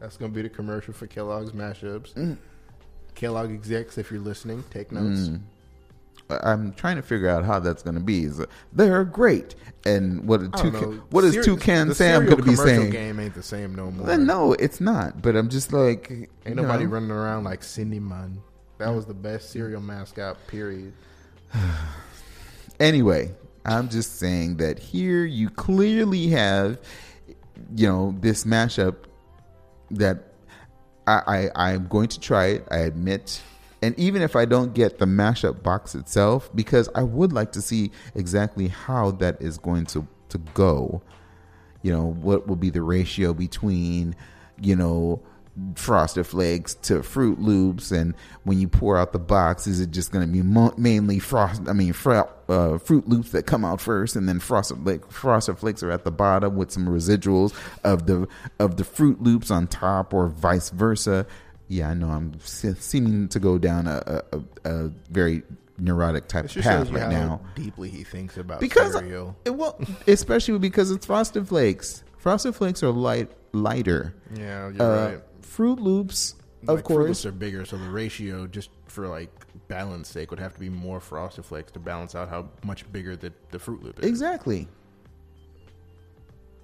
That's gonna be the commercial for Kellogg's mashups. Mm. Kellogg execs, if you're listening, take notes. I- I'm trying to figure out how that's going to be. Is, They're great, and what a toucan, know. what is Cere- Toucan Sam going to be saying? Game ain't the same no more. No, it's not. But I'm just like, Ain't nobody know. running around like Cindy Munn. That was the best cereal mascot. Period. Anyway, I'm just saying that here you clearly have, you know, this mashup that I, I I'm going to try it. I admit, and even if I don't get the mashup box itself, because I would like to see exactly how that is going to to go. You know, what will be the ratio between, you know, frosted flakes to froot loops and when you pour out the box is it just going to be mo- mainly frost i mean fr- uh, froot loops that come out first and then frosted flake, frosted flakes are at the bottom with some residuals of the of the froot loops on top or vice versa yeah i know i'm se- seeming to go down a, a, a, a very neurotic type of path right now deeply he thinks about because cereal. it, well especially because it's frosted flakes frosted flakes are light lighter Yeah, you're uh, right. Froot Loops, of Like, Froot Loops course. are bigger, so the ratio, just for like balance sake, would have to be more Frosted Flakes to balance out how much bigger the, the Froot Loop is. Exactly.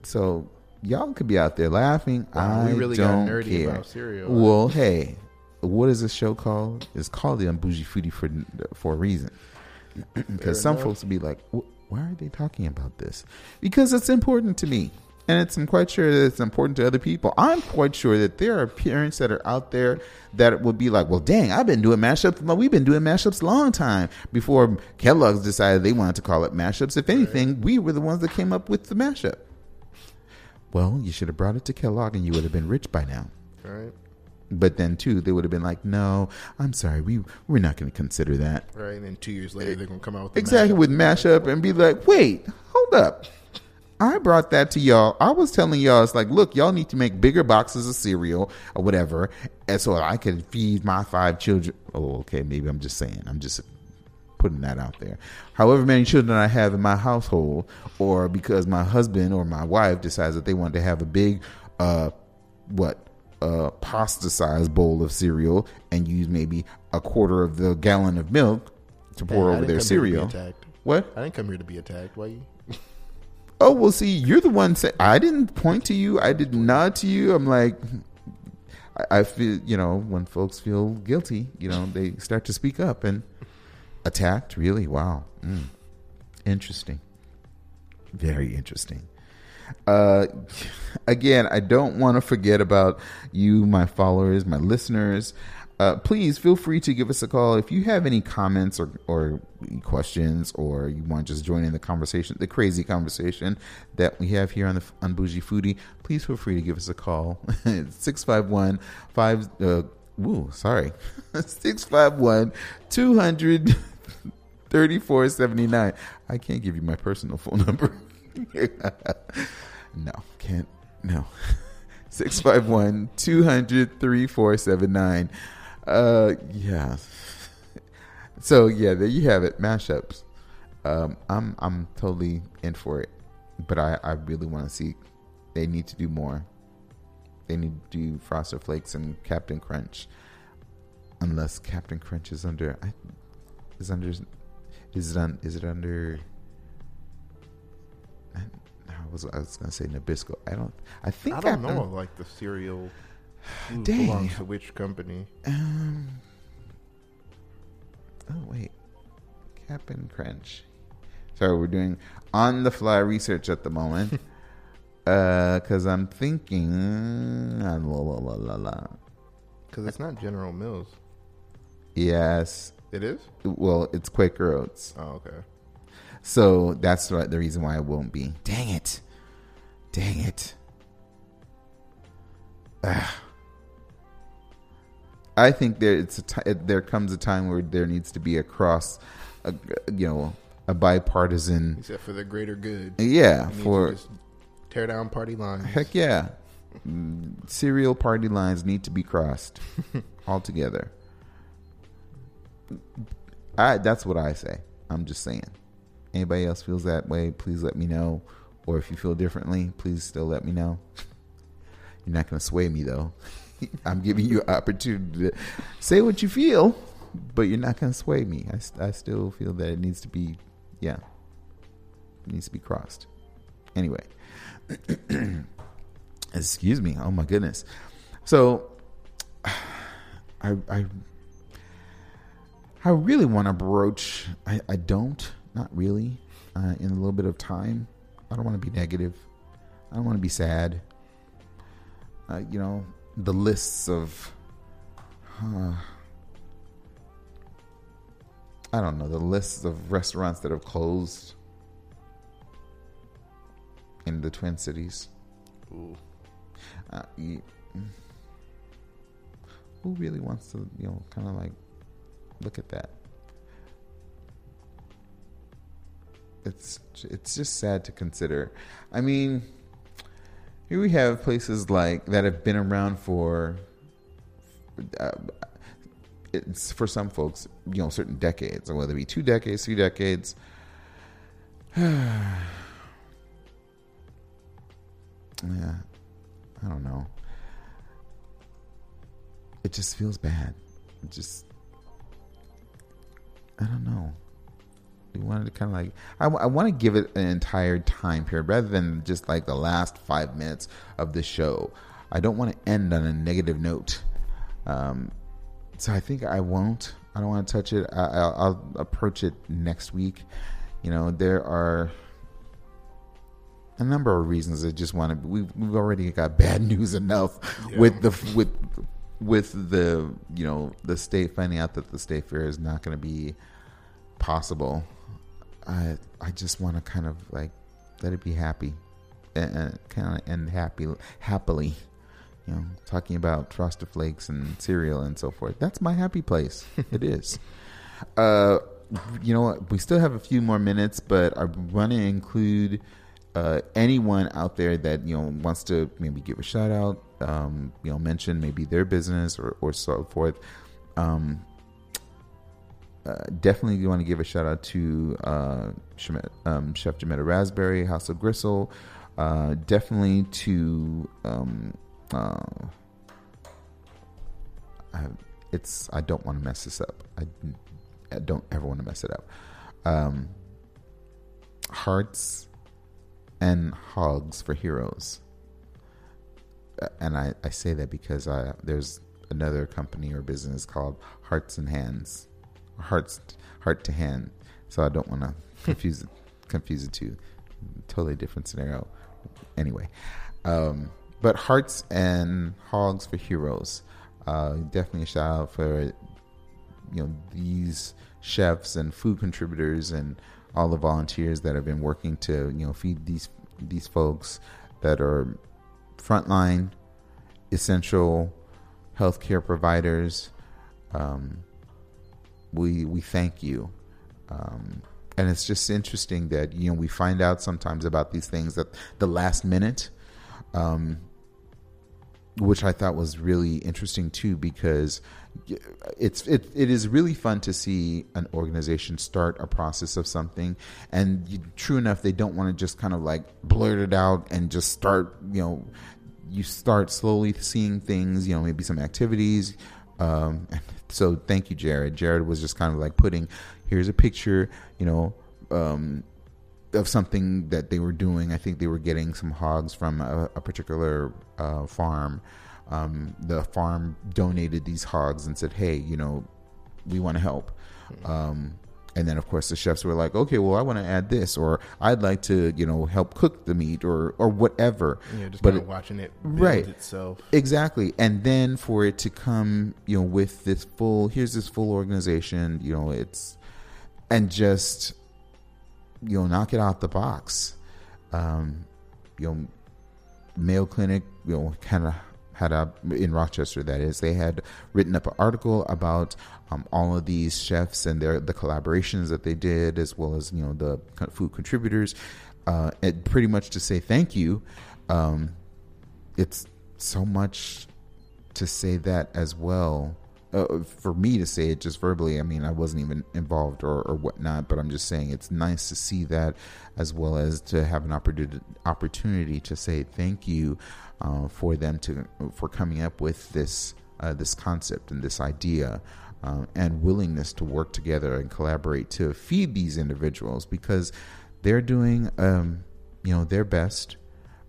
So y'all could be out there laughing. Wow, I we really got don't nerdy care. about cereal. Well, hey, what is this show called? It's called the Unbougie Foodie for for a reason. Because some enough. folks will be like, "Wh- "Why are they talking about this?" Because it's important to me, and it's I'm quite sure that it's important to other people. I'm quite sure that there are parents that are out there that would be like, "Well, dang, I've been doing mashups. Well, we've been doing mashups a long time before Kellogg's decided they wanted to call it mashups. If anything, we were the ones that came up with the mashup." Well, you should have brought it to Kellogg, and you would have been rich by now. Right, But then too, they would have been like, "No, I'm sorry, we we're not going to consider that." right. And then two years later, they're gonna come out with the Exactly mashup. with mashup and be like, "Wait, hold up." I brought that to y'all. I was telling y'all, it's like, look, y'all need to make bigger boxes of cereal or whatever, and so I can feed my five children. Oh, okay, maybe I'm just saying. I'm just putting that out there. However many children I have in my household, or because my husband or my wife decides that they want to have a big, uh, what, uh, pasta sized bowl of cereal and use maybe a quarter of the gallon of milk to pour Hey, over their come here to be cereal. What? I didn't come here to be attacked. Why you? Oh well, see, you're the one. I didn't point to you. I did nod to you. I'm like, I, I feel you know when folks feel guilty, you know they start to speak up and attacked. Really, wow, mm. interesting, very interesting. Uh, again, I don't want to forget about you, my followers, my listeners. Uh, please feel free to give us a call if you have any comments or, or questions, or you want to just join in the conversation, the crazy conversation that we have here on the Unbougie Foodie. Please feel free to give us a call. Six five one five. Uh, woo, sorry, six five one two hundred thirty four seventy nine. I can't give you my personal phone number. no, can't. No. 651 200 3479. Uh, yeah. So yeah, there you have it. Mashups. Um, I'm I'm totally in for it, but I I really want to see. They need to do more. They need to do Frosted Flakes and Captain Crunch, unless Captain Crunch is under. I, is under. Is it on? Is it under? I, I was I was gonna say Nabisco. I don't. I think I don't Captain- know like the cereal Dang. belongs to which company. Um. Oh wait, Captain Crunch. Sorry, we're doing on the fly research at the moment. uh, because I'm thinking. uh, La, la, la, la, la. Because it's not General Mills. Yes. It is? Well, it's Quaker Oats, Oh, okay. so that's what, the reason why it won't be. Dang it! Dang it! Ugh. I think there it's a there comes a time where there needs to be a cross, a, you know, a bipartisan. Except for the greater good. Yeah, We need to for just tear down party lines. heck yeah, cereal party lines need to be crossed altogether. I that's what I say. I'm just saying. Anybody else feels that way? Please let me know. Or if you feel differently, please still let me know. You're not going to sway me though. I'm giving you opportunity to say what you feel, but you're not going to sway me. I, I still feel that it needs to be, yeah, it needs to be crossed. Anyway, excuse me. Oh my goodness. So, I I I really want to broach. I, I don't, not really. Uh, in a little bit of time, I don't want to be negative. I don't want to be sad. Uh, you know, the lists of. Uh, I don't know the lists of restaurants that have closed in the Twin Cities. Ooh. Uh, you, who really wants to, you know, kind of like look at that? It's it's just sad to consider. I mean, here we have places like that have been around for. Uh, it's for some folks, you know, certain decades, whether it be two decades, three decades. yeah, I don't know. It just feels bad. It just, I don't know. We wanted to kind of like, I, want to give it an entire time period rather than just like the last five minutes of the show. I don't want to end on a negative note. Um, so I think I won't. I don't want to touch it. I, I'll, I'll approach it next week. You know, there are a number of reasons I just want to. We've, we've already got bad news enough with the with with the you know the state finding out that the state fair is not going to be possible. I I just want to kind of like let it be happy and kind of end happy happily. You know, talking about frosted flakes and cereal and so forth. That's my happy place. it is. Uh, you know what? We still have a few more minutes, but I want to include uh, anyone out there that you know wants to maybe give a shout out, um, you know, mention maybe their business or, or so forth. Um, uh, definitely want to give a shout out to uh, um, Chef Jametta Raspberry, House of Gristle. Uh, definitely to um, uh, I, it's I don't want to mess this up. I, I don't ever want to mess it up. Um, hearts and hogs for heroes. Uh, And I, I say that because I, there's another company or business called Hearts and Hands, Hearts Heart to Hand. So I don't want to confuse it, confuse the two. Totally different scenario. Anyway, um, but Hearts and Hogs for Heroes. Uh, definitely a shout out for you know these chefs and food contributors and all the volunteers that have been working to you know feed these these folks that are frontline essential healthcare providers um, we we thank you um, and it's just interesting that you know we find out sometimes about these things at the last minute um, which I thought was really interesting too, because it's it, it is really fun to see an organization start a process of something, and you, true enough, they don't want to just kind of like blurt it out and just start, you know, you start slowly seeing things, you know, maybe some activities. Um, so thank you, Jared. Jared was just kind of like putting, here's a picture, you know. Um, of something that they were doing. I think they were getting some hogs from a, a particular uh, farm. Um, the farm donated these hogs and said, "Hey, you know, we want to help." Um, and then, of course, the chefs were like, "Okay, well, I want to add this, or I'd like to, you know, help cook the meat, or or whatever." Yeah, just but kind of watching it right itself. exactly and then for it to come you know with this full here's this full organization you know it's and just you know knock it out the box um you know mayo clinic you know kind of had a in rochester that is they had written up an article about um, all of these chefs and their the collaborations that they did as well as you know the food contributors uh and pretty much to say thank you um it's so much to say that as well. Uh, for me to say it just verbally, I mean, I wasn't even involved or, or whatnot, but I'm just saying it's nice to see that as well as to have an opportunity to say thank you uh, for them to for coming up with this uh, this concept and this idea uh, and willingness to work together and collaborate to feed these individuals because they're doing um, you know their best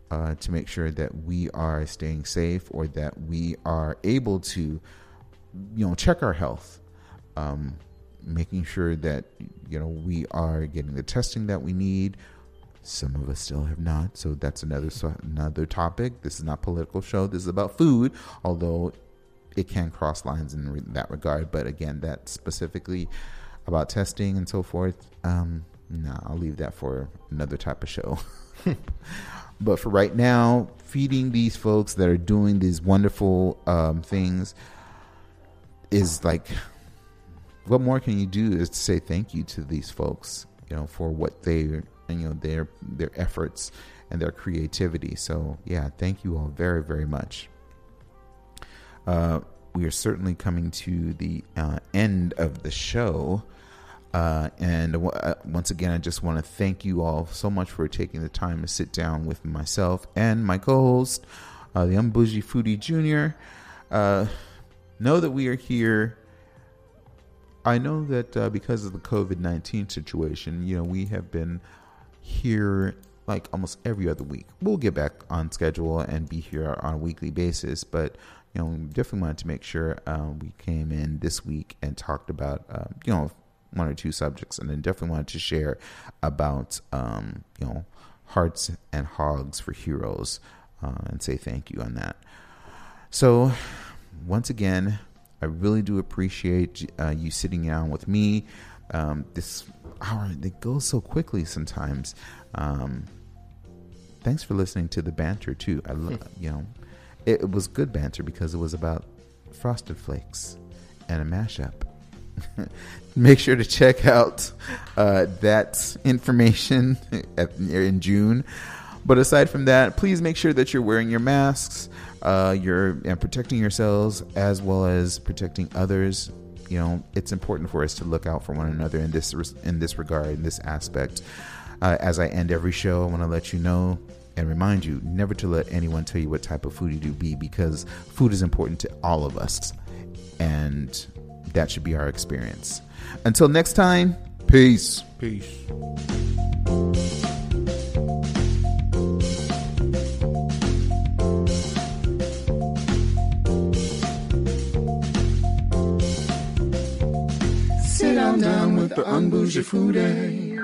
uh, to make sure that we are staying safe or that we are able to, you know, check our health, um, making sure that you know we are getting the testing that we need. Some of us still have not, so that's another another topic. This is not political show. This is about food, although it can cross lines in that regard. But again, that specifically about testing and so forth. Um, no, I'll leave that for another type of show. but for right now, feeding these folks that are doing these wonderful um, things is like, what more can you do is to say thank you to these folks, you know, for what they, and you know, their their efforts and their creativity. So yeah, thank you all very very much. Uh, we are certainly coming to the uh, end of the show. Uh, and w- uh, once again, I just want to thank you all so much for taking the time to sit down with myself and my co-host, uh, the Unbougie Foodie Junior. Know that we are here. I know that uh, because of the COVID nineteen situation, you know, we have been here like almost every other week. We'll get back on schedule and be here on a weekly basis, but you know, we definitely wanted to make sure uh, we came in this week and talked about um, you know one or two subjects, and then definitely wanted to share about um, you know hearts and hogs for heroes uh, and say thank you on that. So once again, I really do appreciate uh, you sitting down with me. Um, this hour it goes so quickly sometimes. Um, thanks for listening to the banter too. I love you know, it, it was good banter because it was about frosted flakes and a mashup. Make sure to check out uh, that information at, in June. But aside from that, please make sure that you're wearing your masks, uh, you're and protecting yourselves as well as protecting others. You know, it's important for us to look out for one another in this in this regard, in this aspect. Uh, as I end every show, I want to let you know and remind you never to let anyone tell you what type of food you do be because food is important to all of us, and that should be our experience. Until next time, peace. Peace. Super Unbougie Foodie.